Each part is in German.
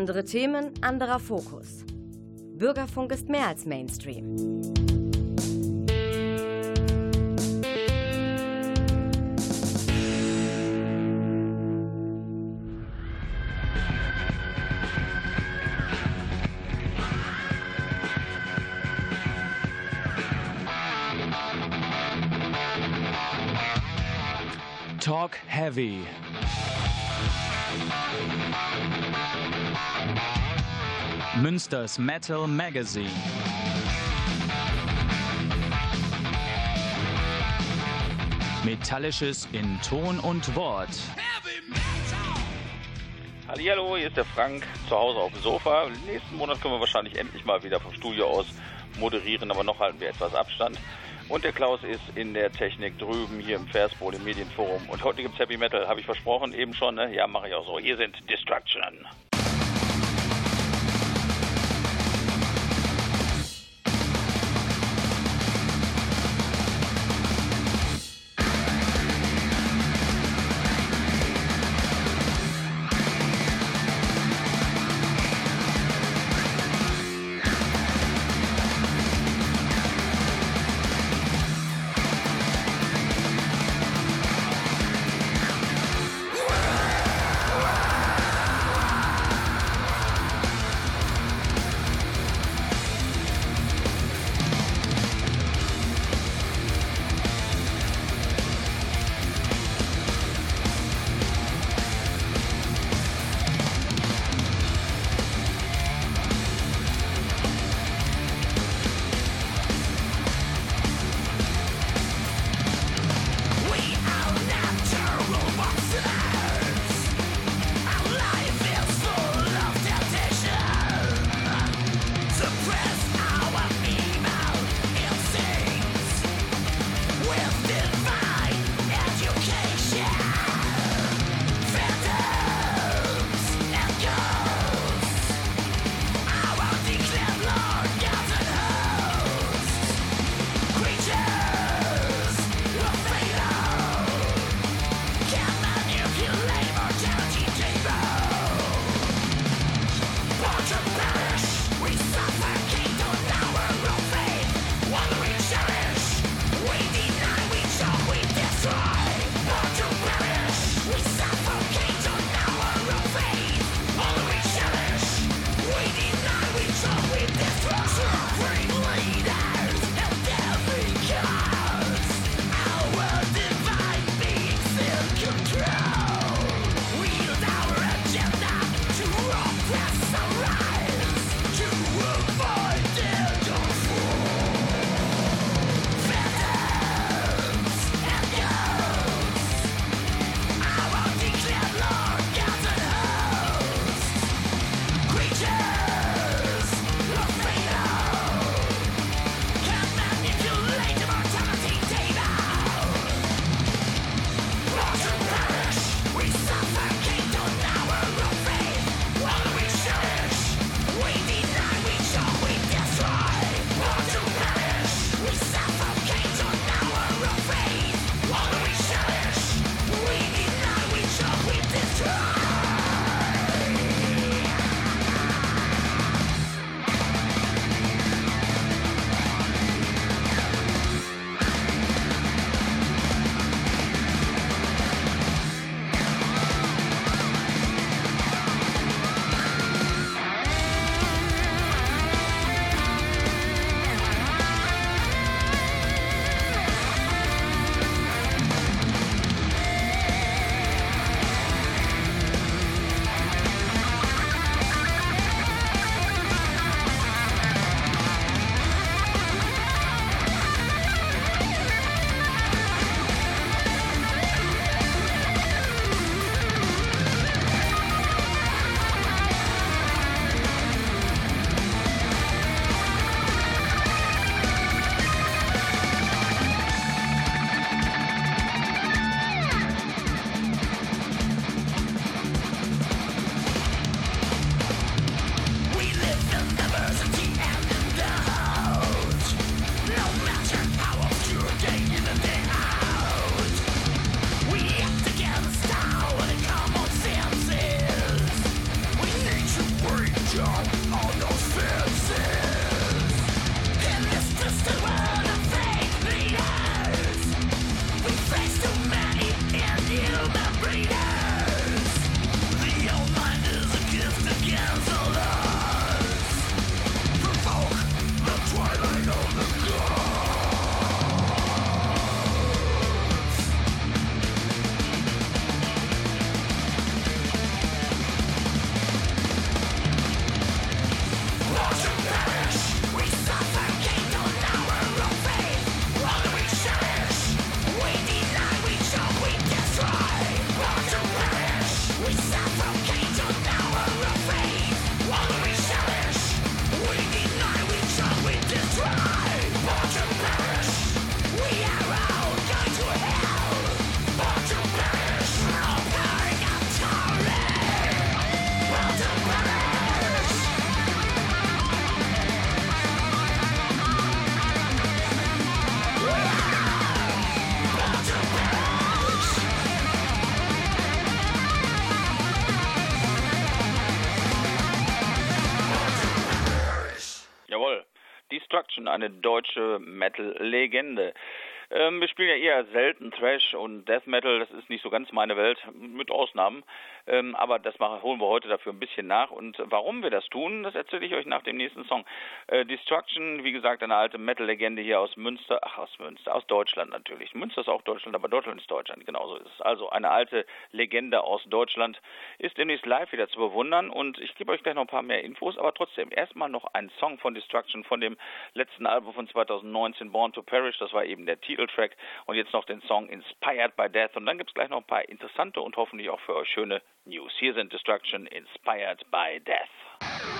Andere Themen, anderer Fokus. Bürgerfunk ist mehr als Mainstream. Talk Heavy. Münsters Metal Magazine. Metallisches in Ton und Wort. Hallo, hier ist der Frank zu Hause auf dem Sofa. Nächsten Monat können wir wahrscheinlich endlich mal wieder vom Studio aus moderieren, aber noch halten wir etwas Abstand. Und der Klaus ist in der Technik drüben hier im Versbowl im Medienforum. Und heute gibt's Heavy Metal, habe ich versprochen, eben schon, ne? Ja, mache ich auch so. Hier sind Destruction. Destruction, deutsche Metal-Legende. Ähm, wir spielen ja eher selten Thrash und Death Metal, das ist nicht so ganz meine Welt, mit Ausnahmen. Ähm, aber das machen, holen wir heute dafür ein bisschen nach. Und warum wir das tun, das erzähle ich euch nach dem nächsten Song. Äh, Destruction, wie gesagt, eine alte Metal-Legende hier aus Münster, ach aus Münster, aus Deutschland natürlich. Münster ist auch Deutschland, aber Deutschland ist Deutschland, genauso ist es. Also eine alte Legende aus Deutschland ist demnächst live wieder zu bewundern und ich gebe euch gleich noch ein paar mehr Infos, aber trotzdem erstmal noch ein Song von Destruction von dem letzten Album von 2019, Born to Perish, das war eben der Titeltrack und jetzt noch den Song Inspired by Death und dann gibt es gleich noch ein paar interessante und hoffentlich auch für euch schöne News. Here's in Destruction inspired by death.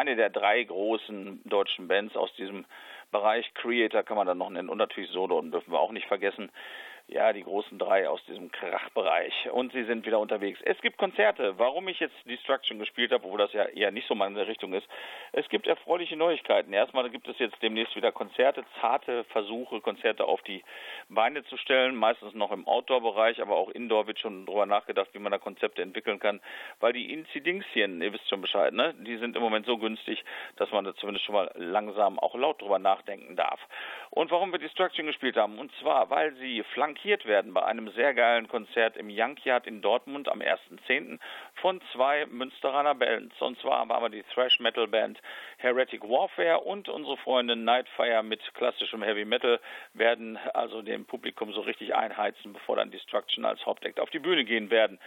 eine der drei großen deutschen Bands aus diesem Bereich. Creator kann man dann noch nennen und natürlich Sodom dürfen wir auch nicht vergessen ja, die großen drei aus diesem Krachbereich. Und sie sind wieder unterwegs. Es gibt Konzerte. Warum ich jetzt Destruction gespielt habe, obwohl das ja eher nicht so meine Richtung ist. Es gibt erfreuliche Neuigkeiten. Erstmal gibt es jetzt demnächst wieder Konzerte, zarte Versuche, Konzerte auf die Beine zu stellen. Meistens noch im Outdoor-Bereich, aber auch Indoor wird schon darüber nachgedacht, wie man da Konzepte entwickeln kann. Weil die Inzidenzien, ihr wisst schon Bescheid, ne? Die sind im Moment so günstig, dass man da zumindest schon mal langsam auch laut drüber nachdenken darf. Und warum wir Destruction gespielt haben? Und zwar, weil sie flankiert werden bei einem sehr geilen Konzert im Yard in Dortmund am 1.10. von zwei Münsteraner Bands. Und zwar haben wir die Thrash Metal Band Heretic Warfare und unsere Freunde Nightfire mit klassischem Heavy Metal werden also dem Publikum so richtig einheizen, bevor dann Destruction als Hauptact auf die Bühne gehen werden.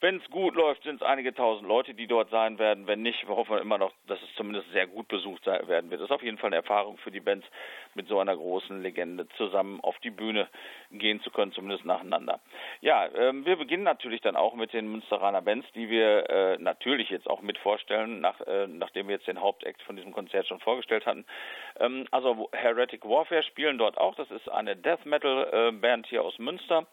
Wenn es gut läuft, sind es einige tausend Leute, die dort sein werden. Wenn nicht, wir hoffen immer noch, dass es zumindest sehr gut besucht werden wird. Das ist auf jeden Fall eine Erfahrung für die Bands, mit so einer großen Legende zusammen auf die Bühne gehen zu können können, zumindest nacheinander. Ja, ähm, wir beginnen natürlich dann auch mit den Münsteraner Bands, die wir äh, natürlich jetzt auch mit vorstellen, nach, äh, nachdem wir jetzt den Hauptakt von diesem Konzert schon vorgestellt hatten. Ähm, also Heretic Warfare spielen dort auch. Das ist eine Death Metal äh, Band hier aus Münster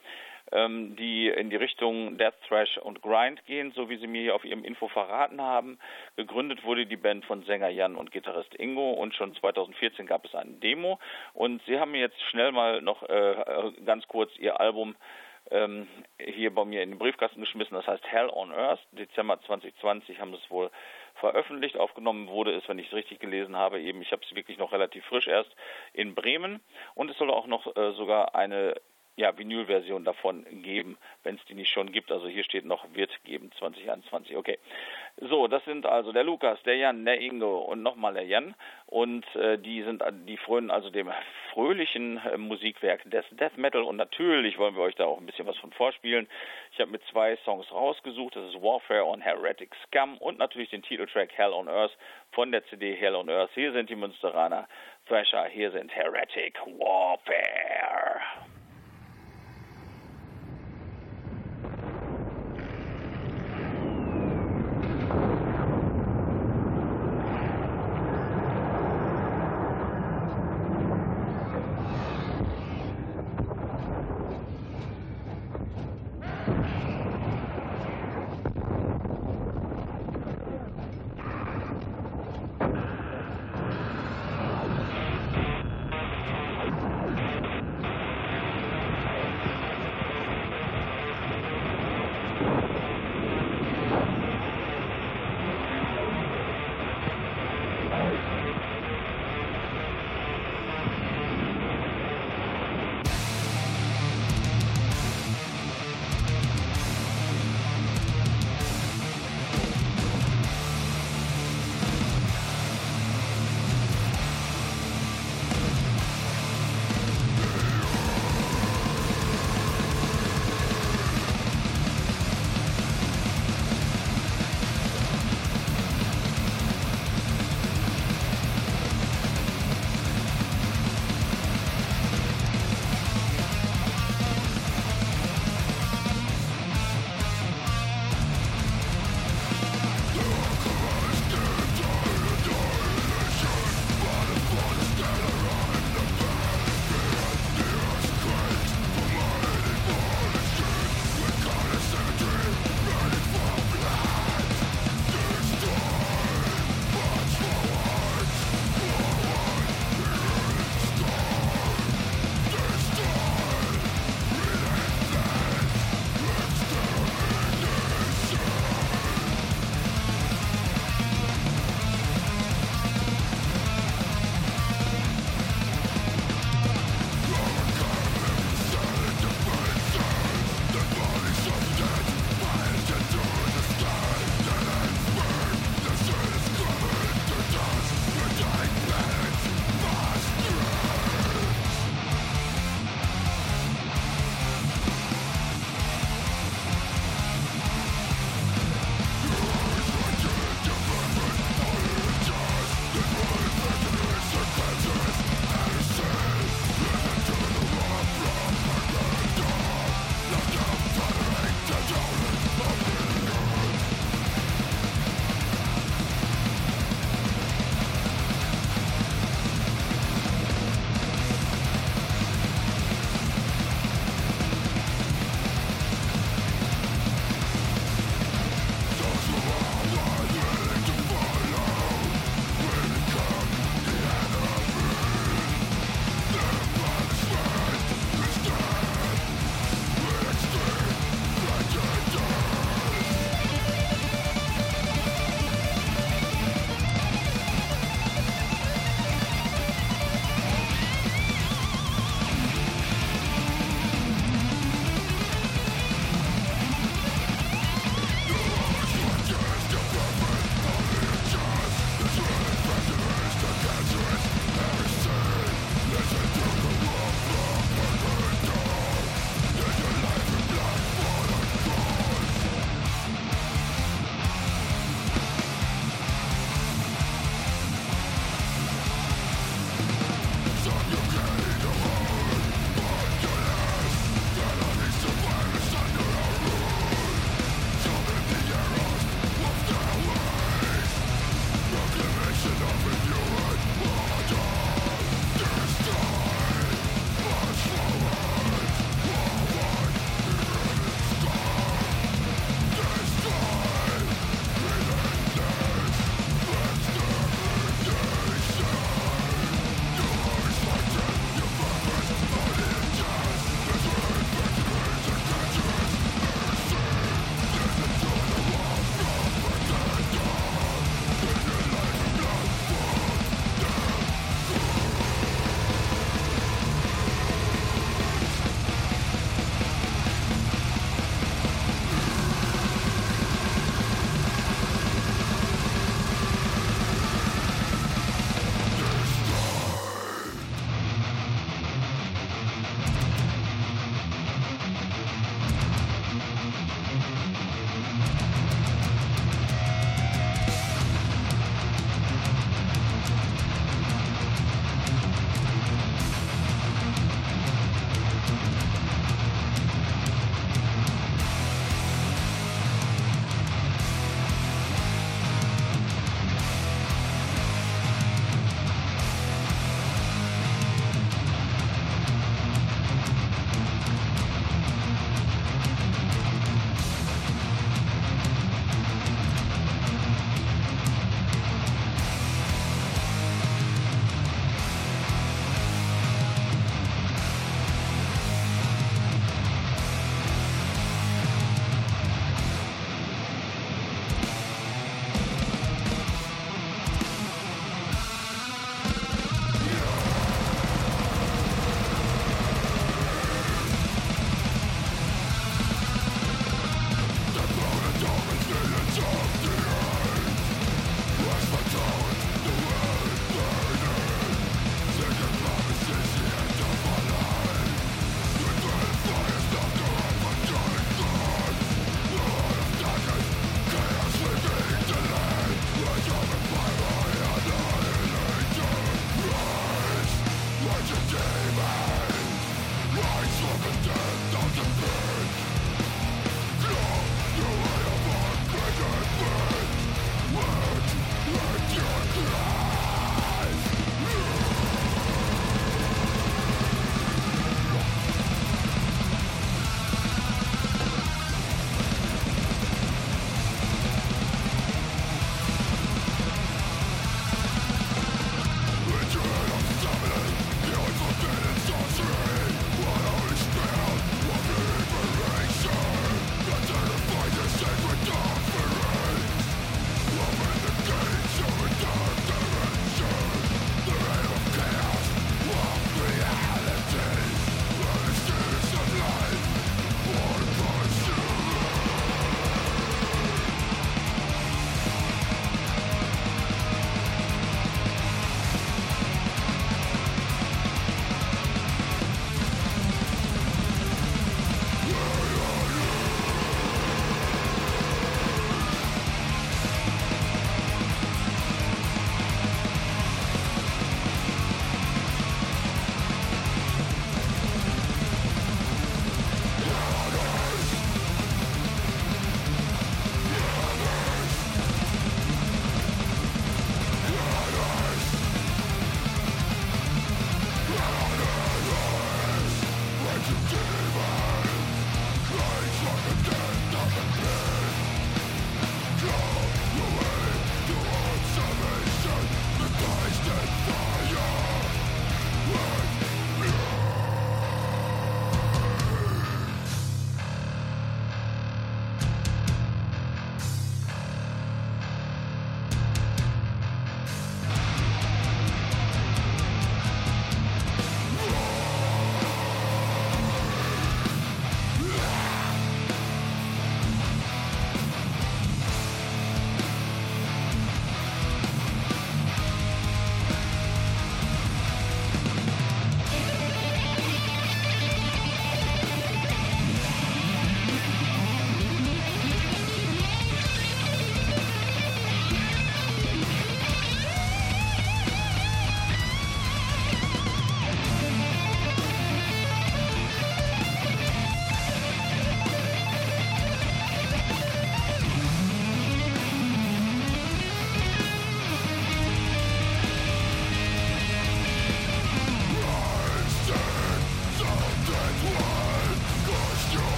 ähm, die in die Richtung Death Thrash und Grind gehen, so wie sie mir hier auf ihrem Info verraten haben. Gegründet wurde die Band von Sänger Jan und Gitarrist Ingo und schon 2014 gab es eine Demo und sie haben jetzt schnell mal noch äh, ganz kurz ihr Album ähm, hier bei mir in den Briefkasten geschmissen. Das heißt Hell on Earth. Dezember 2020 haben sie es wohl veröffentlicht. Aufgenommen wurde es, wenn ich es richtig gelesen habe, eben, ich habe es wirklich noch relativ frisch erst in Bremen. Und es soll auch noch äh, sogar eine ja, Vinylversion davon geben, wenn es die nicht schon gibt. Also hier steht noch wird geben 2021. Okay. So, das sind also der Lukas, der Jan, der Ingo und nochmal der Jan. Und äh, die sind die frönen also dem fröhlichen äh, Musikwerk des Death Metal. Und natürlich wollen wir euch da auch ein bisschen was von vorspielen. Ich habe mit zwei Songs rausgesucht. Das ist Warfare on Heretic Scum und natürlich den Titeltrack Hell on Earth von der CD Hell on Earth. Hier sind die Münsteraner Thrasher, hier sind Heretic Warfare.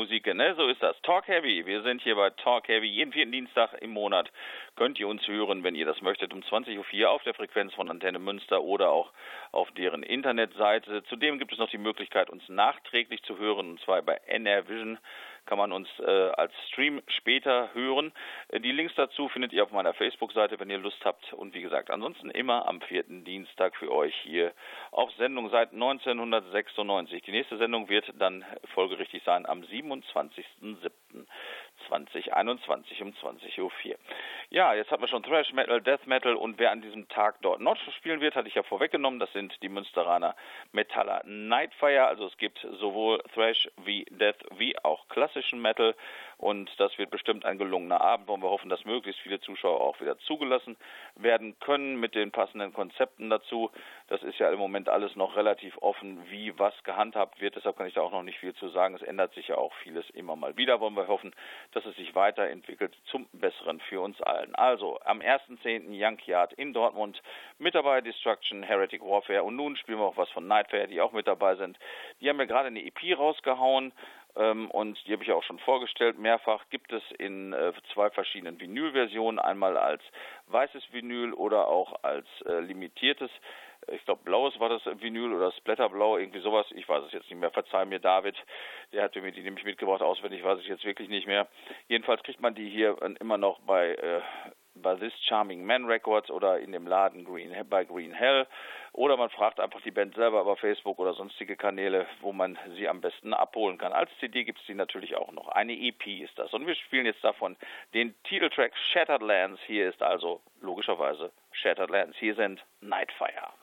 Sommerabendmusik, ne? So ist das. Talk Heavy. Wir sind hier bei Talk Heavy. Jeden vierten Dienstag im Monat könnt ihr uns hören, wenn ihr das möchtet, um 20.04 Uhr auf der Frequenz von Antenne Münster oder auch auf deren Internetseite. Zudem gibt es noch die Möglichkeit, uns nachträglich zu hören, und zwar bei NR Vision kann man uns äh, als Stream später hören. Äh, die Links dazu findet ihr auf meiner Facebook-Seite, wenn ihr Lust habt. Und wie gesagt, ansonsten immer am vierten Dienstag für euch hier auf Sendung seit 1996. Die nächste Sendung wird dann folgerichtig sein am 27.07. 2021 um 20.04 Uhr. Ja, jetzt hatten wir schon Thrash Metal, Death Metal und wer an diesem Tag dort Notch spielen wird, hatte ich ja vorweggenommen. Das sind die Münsteraner Metaller Nightfire. Also es gibt sowohl Thrash wie Death wie auch klassischen Metal und das wird bestimmt ein gelungener Abend, wo wir hoffen, dass möglichst viele Zuschauer auch wieder zugelassen werden können mit den passenden Konzepten dazu. Das ist ja im Moment alles noch relativ offen, wie was gehandhabt wird. Deshalb kann ich da auch noch nicht viel zu sagen. Es ändert sich ja auch vieles immer mal wieder. Wollen wir hoffen, dass es sich weiterentwickelt zum Besseren für uns allen. Also am 1.10. Junkyard in Dortmund mit dabei Destruction, Heretic Warfare und nun spielen wir auch was von Nightfare, die auch mit dabei sind. Die haben ja gerade eine EP rausgehauen und die habe ich auch schon vorgestellt. Mehrfach gibt es in äh, zwei verschiedenen Vinylversionen, einmal als weißes Vinyl oder auch als äh, limitiertes. Ich glaube, blaues war das Vinyl oder Splatterblau, irgendwie sowas. Ich weiß es jetzt nicht mehr. Verzeih mir, David. Der hatte mir die nämlich mitgebracht. Auswendig weiß ich jetzt wirklich nicht mehr. Jedenfalls kriegt man die hier immer noch bei bei This Charming Man Records oder in dem Laden Green, bei Green Hell. Oder man fragt einfach die Band selber über Facebook oder sonstige Kanäle, wo man sie am besten abholen kann. Als CD gibt es die natürlich auch noch. Eine EP ist das. Und wir spielen jetzt davon den Titeltrack Shattered Lands. Hier ist also logischerweise Shattered Lands. Hier sind Nightfire.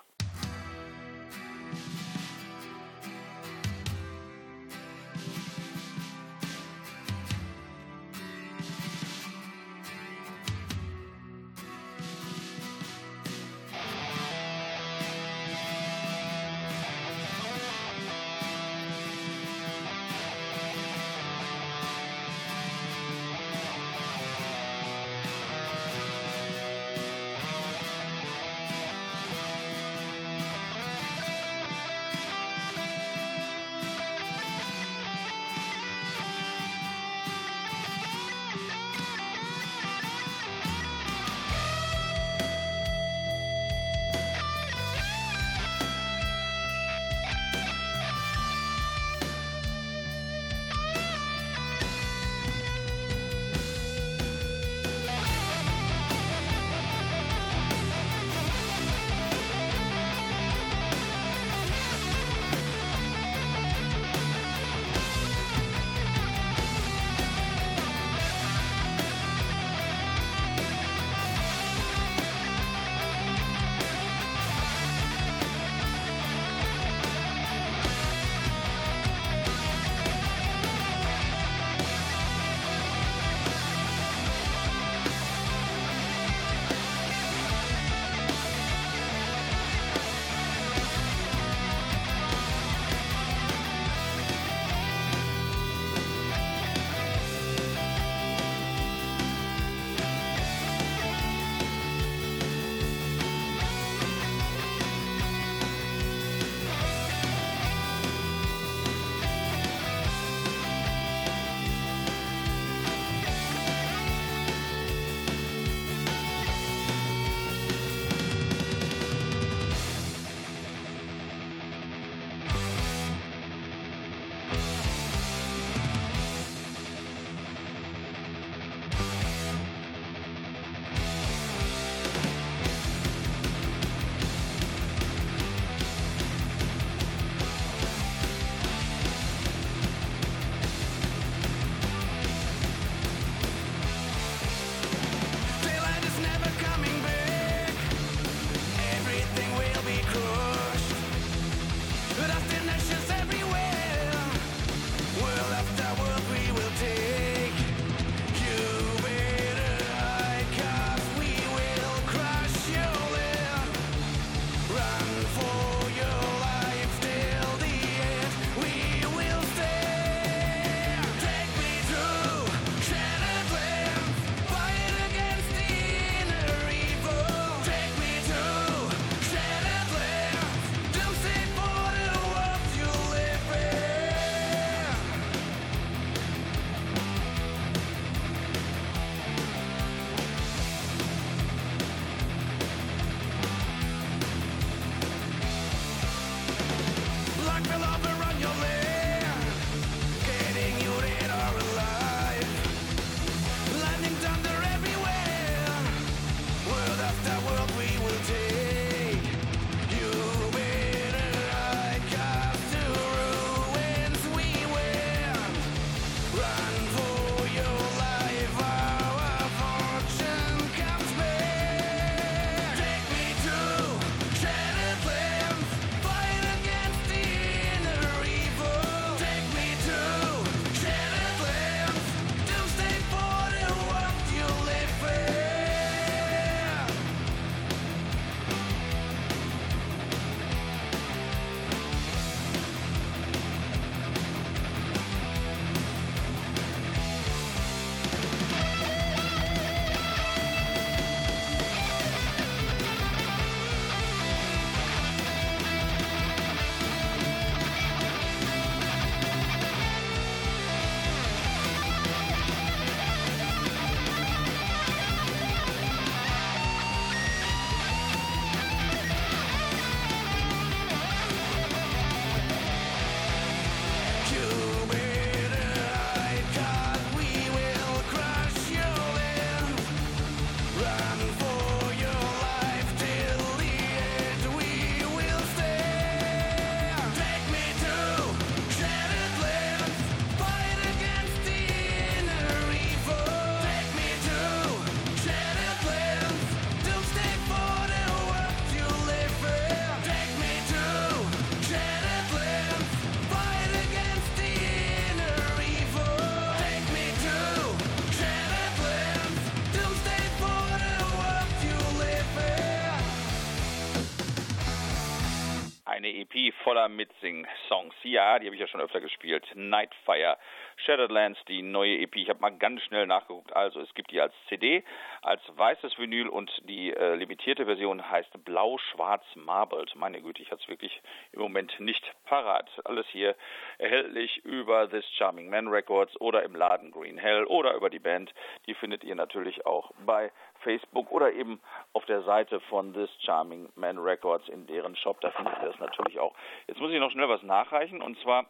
Die habe ich ja schon öfter gespielt. Nightfire, Shadowlands, die neue EP. Ich habe mal ganz schnell nachgeguckt. Also es gibt die als CD, als weißes Vinyl und die äh, limitierte Version heißt Blau-Schwarz Marbled. Meine Güte, ich hatte es wirklich im Moment nicht parat. Alles hier erhältlich über This Charming Man Records oder im Laden Green Hell oder über die Band. Die findet ihr natürlich auch bei Facebook oder eben auf der Seite von This Charming Man Records in deren Shop. Da findet ihr das natürlich auch. Jetzt muss ich noch schnell was nachreichen und zwar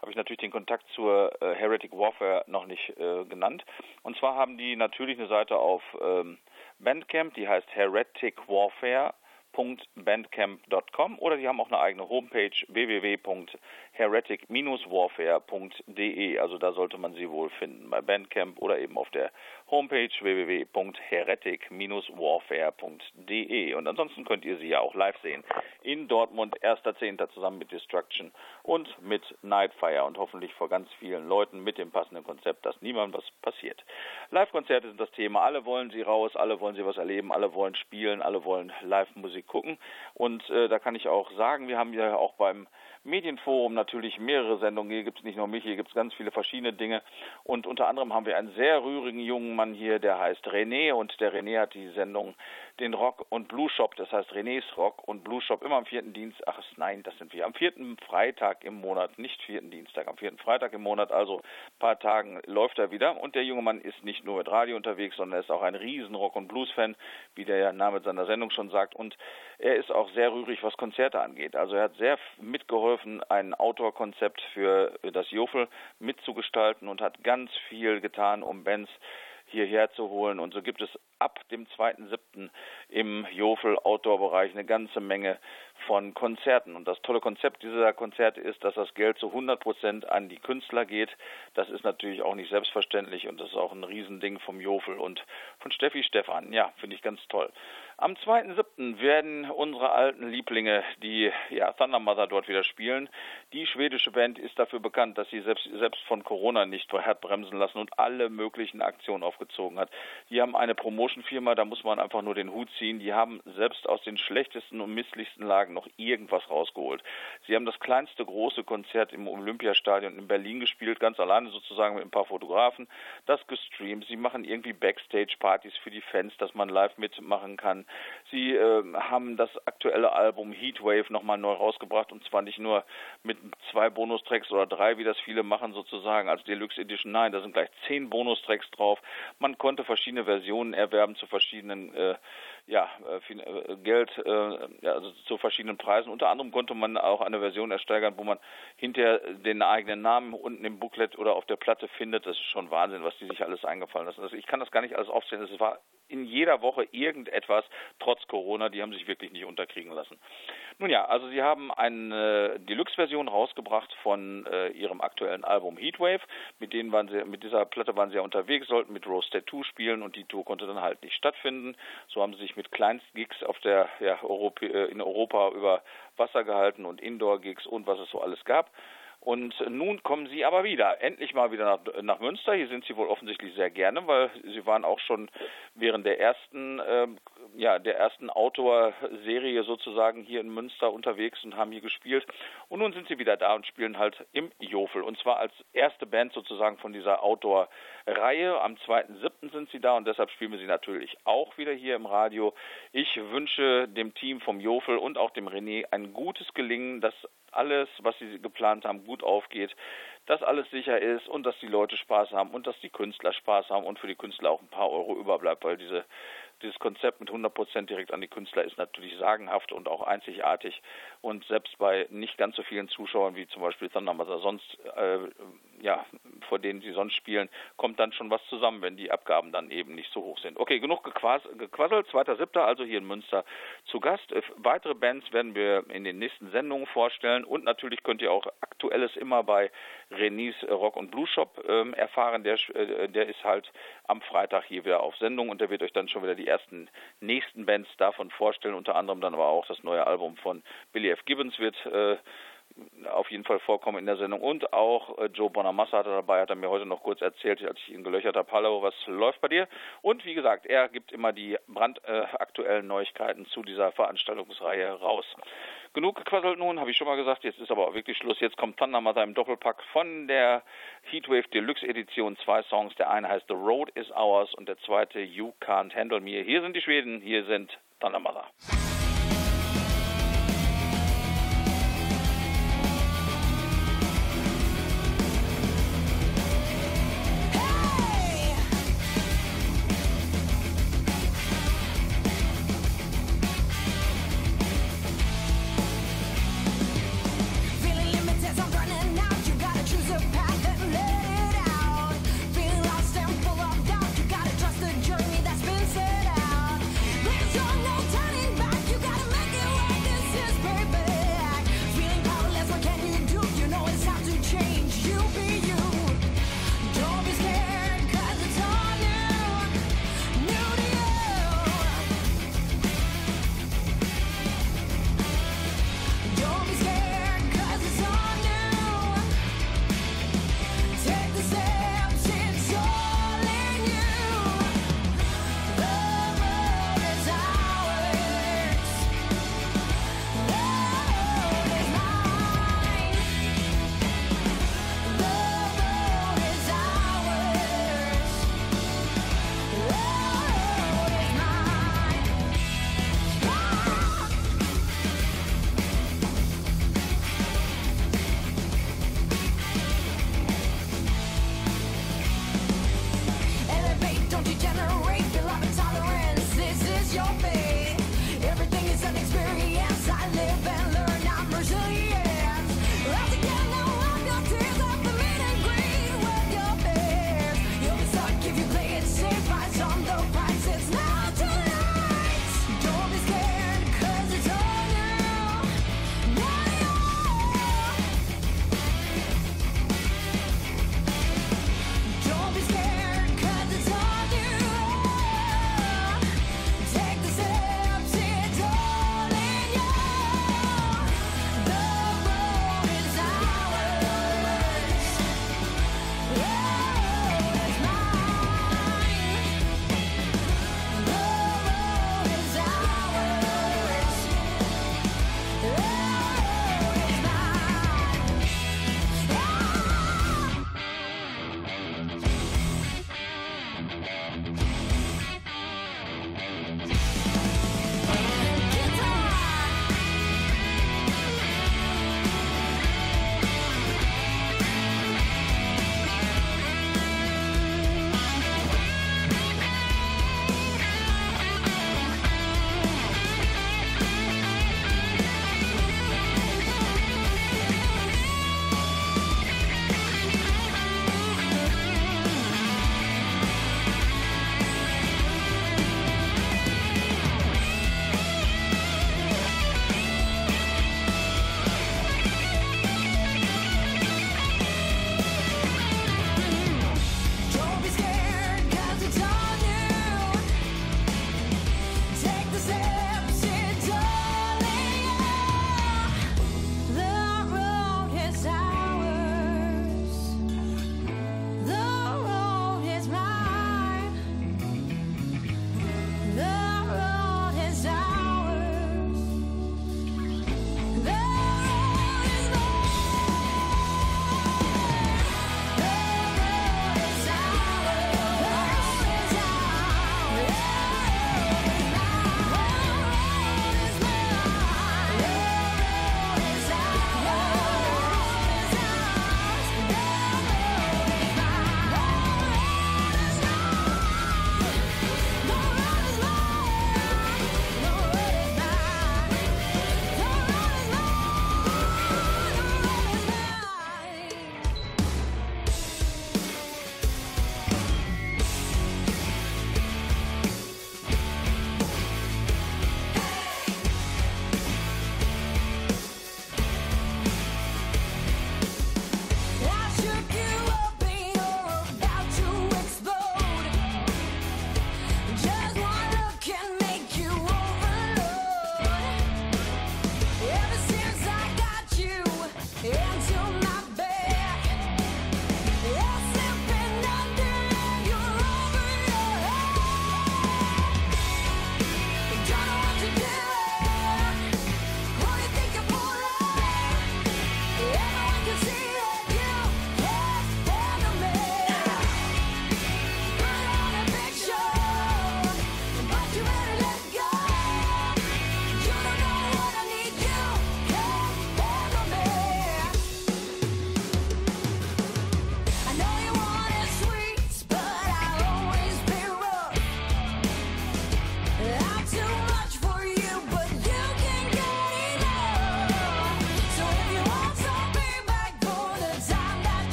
habe ich natürlich den Kontakt zur äh, Heretic Warfare noch nicht äh, genannt. Und zwar haben die natürlich eine Seite auf ähm, Bandcamp, die heißt Heretic Warfare www.bandcamp.com oder die haben auch eine eigene Homepage www.heretic-warfare.de. Also da sollte man sie wohl finden bei Bandcamp oder eben auf der Homepage www.heretic-warfare.de. Und ansonsten könnt ihr sie ja auch live sehen in Dortmund 1.10. zusammen mit Destruction und mit Nightfire und hoffentlich vor ganz vielen Leuten mit dem passenden Konzept, dass niemand was passiert. Live-Konzerte sind das Thema. Alle wollen sie raus, alle wollen sie was erleben, alle wollen spielen, alle wollen Live-Musik gucken. Und äh, da kann ich auch sagen, wir haben ja auch beim Medienforum natürlich mehrere Sendungen. Hier gibt es nicht nur mich, hier gibt es ganz viele verschiedene Dinge. Und unter anderem haben wir einen sehr rührigen jungen Mann hier, der heißt René. Und der René hat die Sendung den Rock und Blue Shop, das heißt Renés Rock und Blue Shop, immer am vierten Dienst, ach nein, das sind wir, am vierten Freitag im Monat, nicht vierten Dienstag, am vierten Freitag im Monat, also ein paar Tagen läuft er wieder. Und der junge Mann ist nicht nur mit Radio unterwegs, sondern er ist auch ein riesen Rock- und Blues-Fan, wie der Name seiner Sendung schon sagt. Und er ist auch sehr rührig, was Konzerte angeht. Also er hat sehr mitgeholfen, ein Outdoor-Konzept für das Jofel mitzugestalten und hat ganz viel getan, um Bands hierher zu holen. Und so gibt es ab dem 2.7. im Jofel Outdoor-Bereich eine ganze Menge von Konzerten. Und das tolle Konzept dieser Konzerte ist, dass das Geld zu 100 Prozent an die Künstler geht. Das ist natürlich auch nicht selbstverständlich und das ist auch ein Riesending vom Jofel und von Steffi Stefan. Ja, finde ich ganz toll. Am 2.7. werden unsere alten Lieblinge, die ja, Thunder Mother dort wieder spielen. Die schwedische Band ist dafür bekannt, dass sie selbst, selbst von Corona nicht hat bremsen lassen und alle möglichen Aktionen aufgezogen hat. Die haben eine Promotion-Firma, da muss man einfach nur den Hut ziehen. Die haben selbst aus den schlechtesten und misslichsten Lagen noch irgendwas rausgeholt. Sie haben das kleinste große Konzert im Olympiastadion in Berlin gespielt, ganz alleine sozusagen mit ein paar Fotografen. Das gestreamt. Sie machen irgendwie Backstage-Partys für die Fans, dass man live mitmachen kann. Sie äh, haben das aktuelle Album Heatwave nochmal neu rausgebracht und zwar nicht nur mit zwei Bonustracks oder drei, wie das viele machen sozusagen als Deluxe Edition. Nein, da sind gleich zehn Bonustracks drauf. Man konnte verschiedene Versionen erwerben zu verschiedenen äh, ja, äh, äh, Geld äh, ja, also zu verschiedenen Preisen. Unter anderem konnte man auch eine Version ersteigern, wo man hinterher den eigenen Namen unten im Booklet oder auf der Platte findet. Das ist schon Wahnsinn, was die sich alles eingefallen lassen. Also ich kann das gar nicht alles aufzählen. Es war in jeder Woche irgendetwas, trotz Corona. Die haben sich wirklich nicht unterkriegen lassen. Nun ja, also sie haben eine Deluxe-Version rausgebracht von äh, ihrem aktuellen Album Heatwave. Mit denen waren sie, mit dieser Platte waren sie ja unterwegs, sollten mit Rose Tattoo spielen und die Tour konnte dann halt nicht stattfinden. So haben sie sich mit Kleinstgigs auf der ja, Europä äh, in Europa über Wasser gehalten und Indoor-Gigs und was es so alles gab. Und nun kommen sie aber wieder, endlich mal wieder nach, nach, Münster. Hier sind sie wohl offensichtlich sehr gerne, weil sie waren auch schon während der ersten, äh, ja, der ersten Outdoor-Serie sozusagen hier in Münster unterwegs und haben hier gespielt. Und nun sind sie wieder da und spielen halt im Jofel. Und zwar als erste Band sozusagen von dieser Outdoor-Reihe. Am 2.7. sind sie da und deshalb spielen wir sie natürlich auch wieder hier im Radio. Ich wünsche dem Team vom Jofel und auch dem René ein gutes Gelingen, dass alles, was sie geplant haben, gut aufgeht, dass alles sicher ist und dass die Leute Spaß haben und dass die Künstler Spaß haben und für die Künstler auch ein paar Euro überbleibt, weil diese dieses Konzept mit 100 Prozent direkt an die Künstler ist natürlich sagenhaft und auch einzigartig. Und selbst bei nicht ganz so vielen Zuschauern wie zum Beispiel Thundermother sonst, äh, ja, vor denen sie sonst spielen, kommt dann schon was zusammen, wenn die Abgaben dann eben nicht so hoch sind. Okay, genug gequas gequasselt. Zweiter Siebter, also hier in Münster zu Gast. Äh, weitere Bands werden wir in den nächsten Sendungen vorstellen und natürlich könnt ihr auch Aktuelles immer bei Renis Rock und Blue Shop äh, erfahren. Der, äh, der ist halt am Freitag hier wieder auf Sendung und der wird euch dann schon wieder die ersten nächsten Bands davon vorstellen, unter anderem dann aber auch das neue Album von Billy F. Gibbons wird äh, auf jeden Fall vorkommen in der Sendung. Und auch äh, Joe Bonamassa hat er dabei, hat er mir heute noch kurz erzählt, als ich ihn gelöchert habe, hallo, was läuft bei dir? Und wie gesagt, er gibt immer die brandaktuellen äh, Neuigkeiten zu dieser Veranstaltungsreihe raus. Genug gequasselt nun, habe ich schon mal gesagt. Jetzt ist aber auch wirklich Schluss. Jetzt kommt Thunder Mother im Doppelpack von der Heatwave Deluxe Edition. Zwei Songs. Der eine heißt The Road is Ours und der zweite You Can't Handle Me. Hier sind die Schweden, hier sind Thunder Mother.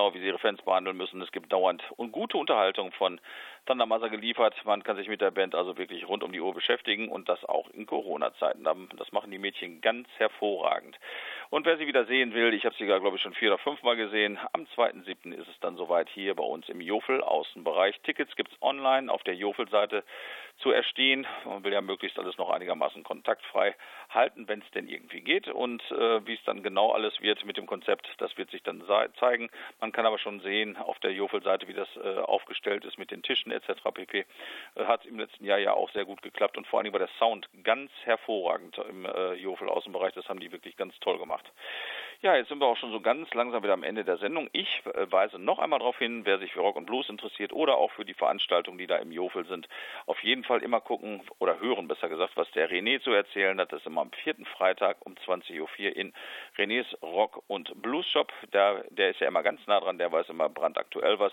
Genau, wie sie ihre Fans behandeln müssen. Es gibt dauernd und gute Unterhaltung von Thunder geliefert. Man kann sich mit der Band also wirklich rund um die Uhr beschäftigen und das auch in Corona-Zeiten. Das machen die Mädchen ganz hervorragend. Und wer sie wieder sehen will, ich habe sie glaube ich schon vier oder fünf Mal gesehen. Am 2.7. ist es dann soweit hier bei uns im Jofel Außenbereich. Tickets gibt es online auf der Jofel-Seite zu erstehen. Man will ja möglichst alles noch einigermaßen kontaktfrei halten, wenn es denn irgendwie geht. Und äh, wie es dann genau alles wird mit dem Konzept, das wird sich dann zeigen. Man kann aber schon sehen auf der Jofel-Seite, wie das äh, aufgestellt ist mit den Tischen etc. pp. Äh, Hat im letzten Jahr ja auch sehr gut geklappt und vor allen Dingen war der Sound ganz hervorragend im äh, Jofel-Außenbereich. Das haben die wirklich ganz toll gemacht. Ja, jetzt sind wir auch schon so ganz langsam wieder am Ende der Sendung. Ich äh, weise noch einmal darauf hin, wer sich für Rock und Blues interessiert oder auch für die Veranstaltungen, die da im Jofel sind, auf jeden Fall immer gucken oder hören, besser gesagt, was der René zu erzählen hat. Das ist immer am vierten Freitag um 20.04 Uhr in Renés Rock und Blues Shop. Der, der ist ja immer ganz nah dran, der weiß immer brandaktuell, was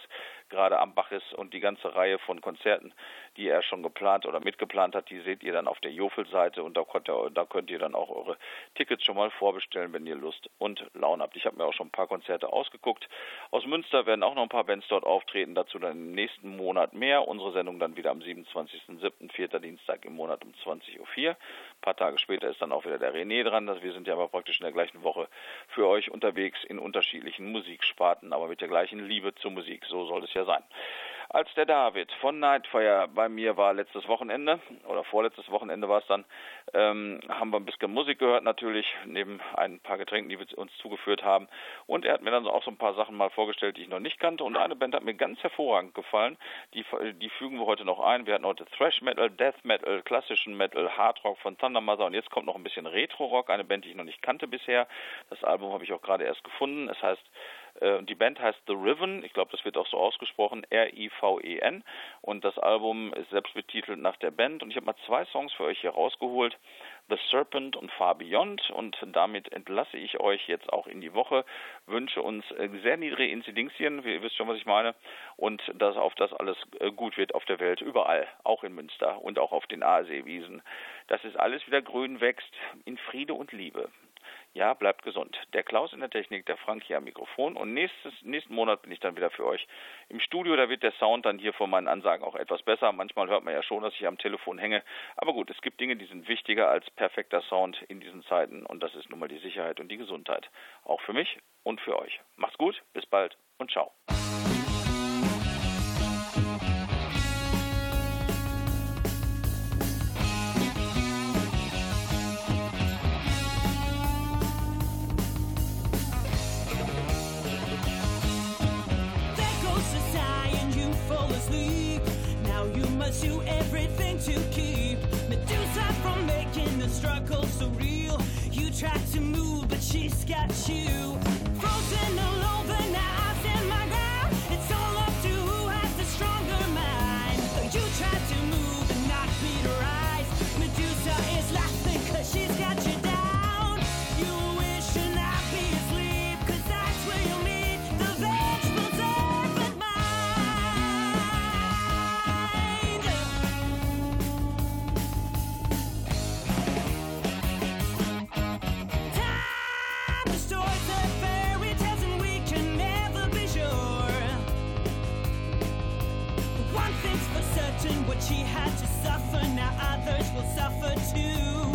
gerade am Bach ist und die ganze Reihe von Konzerten, die er schon geplant oder mitgeplant hat, die seht ihr dann auf der Jofel-Seite und da könnt, ihr, da könnt ihr dann auch eure Tickets schon mal vorbestellen, wenn ihr Lust und Laune habt. Ich habe mir auch schon ein paar Konzerte ausgeguckt. Aus Münster werden auch noch ein paar Bands dort auftreten, dazu dann im nächsten Monat mehr. Unsere Sendung dann wieder am 27.07., vierter Dienstag im Monat um 20.04 Uhr. Ein paar Tage später ist dann auch wieder der René dran. Wir sind ja aber praktisch in der gleichen Woche für euch unterwegs in unterschiedlichen Musiksparten, aber mit der gleichen Liebe zur Musik. So soll es ja sein als der David von Nightfire bei mir war letztes Wochenende oder vorletztes Wochenende war es dann, ähm, haben wir ein bisschen Musik gehört natürlich, neben ein paar Getränken, die wir uns zugeführt haben. Und er hat mir dann auch so ein paar Sachen mal vorgestellt, die ich noch nicht kannte. Und eine Band hat mir ganz hervorragend gefallen. Die, die fügen wir heute noch ein. Wir hatten heute Thrash Metal, Death Metal, klassischen Metal, Hard Rock von Thunder Mother und jetzt kommt noch ein bisschen Retro Rock, eine Band, die ich noch nicht kannte bisher. Das Album habe ich auch gerade erst gefunden. Es heißt die Band heißt The Riven, ich glaube, das wird auch so ausgesprochen, R-I-V-E-N. Und das Album ist selbst betitelt nach der Band. Und ich habe mal zwei Songs für euch hier rausgeholt. The Serpent und Far Beyond. Und damit entlasse ich euch jetzt auch in die Woche. Wünsche uns äh, sehr niedrige Inzidenzien, ihr wisst schon, was ich meine. Und dass auf das alles äh, gut wird auf der Welt, überall, auch in Münster und auch auf den Aaseewiesen. Dass es alles wieder grün wächst, in Friede und Liebe. Ja, bleibt gesund. Der Klaus in der Technik, der Frank hier am Mikrofon. Und nächstes, nächsten Monat bin ich dann wieder für euch im Studio. Da wird der Sound dann hier von meinen Ansagen auch etwas besser. Manchmal hört man ja schon, dass ich am Telefon hänge. Aber gut, es gibt Dinge, die sind wichtiger als perfekter Sound in diesen Zeiten. Und das ist nun mal die Sicherheit und die Gesundheit. Auch für mich und für euch. Macht's gut, bis bald und ciao. Try to move, but she's got you frozen others will suffer too.